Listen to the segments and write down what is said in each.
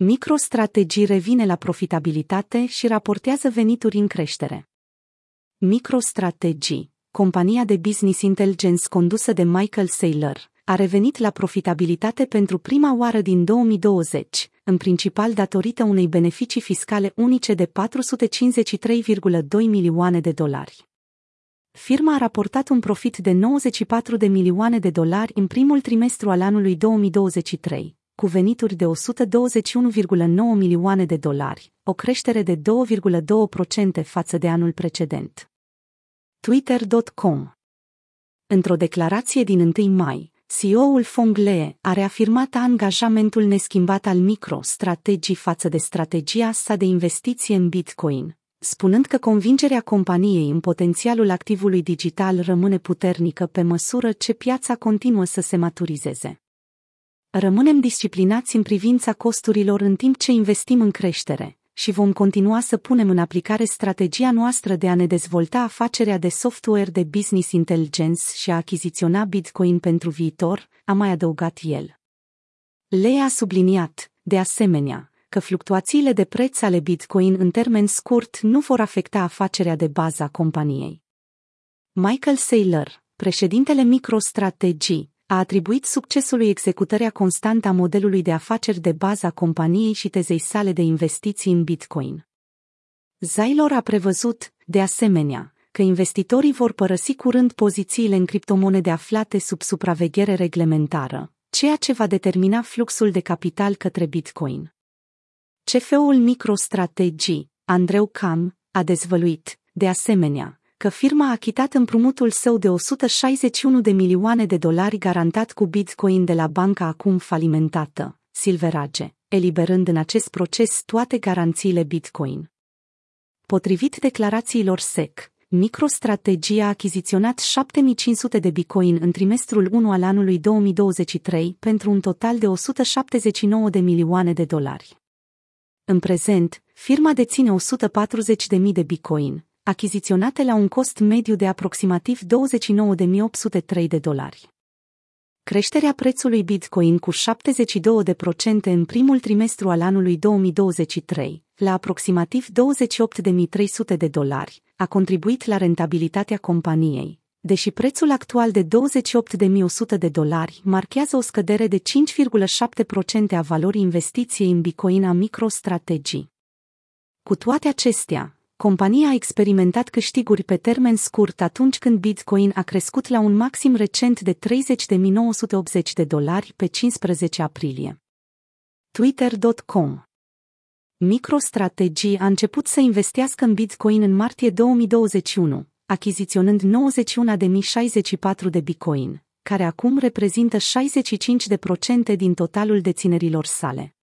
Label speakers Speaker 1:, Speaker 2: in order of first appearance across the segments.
Speaker 1: MicroStrategy revine la profitabilitate și raportează venituri în creștere. MicroStrategy, compania de business intelligence condusă de Michael Saylor, a revenit la profitabilitate pentru prima oară din 2020, în principal datorită unei beneficii fiscale unice de 453,2 milioane de dolari. Firma a raportat un profit de 94 de milioane de dolari în primul trimestru al anului 2023, cu venituri de 121,9 milioane de dolari, o creștere de 2,2% față de anul precedent. Twitter.com Într-o declarație din 1 mai, CEO-ul Fong Lee a reafirmat angajamentul neschimbat al MicroStrategy față de strategia sa de investiție în Bitcoin, spunând că convingerea companiei în potențialul activului digital rămâne puternică pe măsură ce piața continuă să se maturizeze. Rămânem disciplinați în privința costurilor în timp ce investim în creștere și vom continua să punem în aplicare strategia noastră de a ne dezvolta afacerea de software de business intelligence și a achiziționa Bitcoin pentru viitor, a mai adăugat el. Lea a subliniat, de asemenea, că fluctuațiile de preț ale Bitcoin în termen scurt nu vor afecta afacerea de bază a companiei. Michael Saylor, președintele MicroStrategy, a atribuit succesului executarea constantă a modelului de afaceri de bază a companiei și tezei sale de investiții în Bitcoin. Zailor a prevăzut, de asemenea, că investitorii vor părăsi curând pozițiile în criptomonede aflate sub supraveghere reglementară, ceea ce va determina fluxul de capital către Bitcoin. CFO-ul MicroStrategy, Andreu Cam, a dezvăluit, de asemenea, că firma a achitat împrumutul său de 161 de milioane de dolari garantat cu Bitcoin de la banca acum falimentată, Silverage, eliberând în acest proces toate garanțiile Bitcoin. Potrivit declarațiilor SEC, MicroStrategy a achiziționat 7500 de Bitcoin în trimestrul 1 al anului 2023 pentru un total de 179 de milioane de dolari. În prezent, firma deține 140.000 de bitcoin, achiziționate la un cost mediu de aproximativ 29.803 de dolari. Creșterea prețului Bitcoin cu 72% în primul trimestru al anului 2023, la aproximativ 28.300 de dolari, a contribuit la rentabilitatea companiei, deși prețul actual de 28.100 de dolari marchează o scădere de 5,7% a valorii investiției în Bitcoin a MicroStrategy. Cu toate acestea, compania a experimentat câștiguri pe termen scurt atunci când Bitcoin a crescut la un maxim recent de 30.980 de dolari pe 15 aprilie. Twitter.com MicroStrategy a început să investească în Bitcoin în martie 2021, achiziționând 91.064 de bitcoin, care acum reprezintă 65% din totalul deținerilor sale.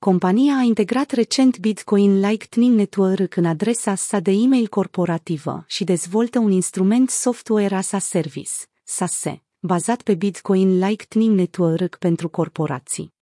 Speaker 1: Compania a integrat recent Bitcoin Lightning Network în adresa sa de e-mail corporativă și dezvoltă un instrument software as a service, SASE, bazat pe Bitcoin Lightning Network pentru corporații.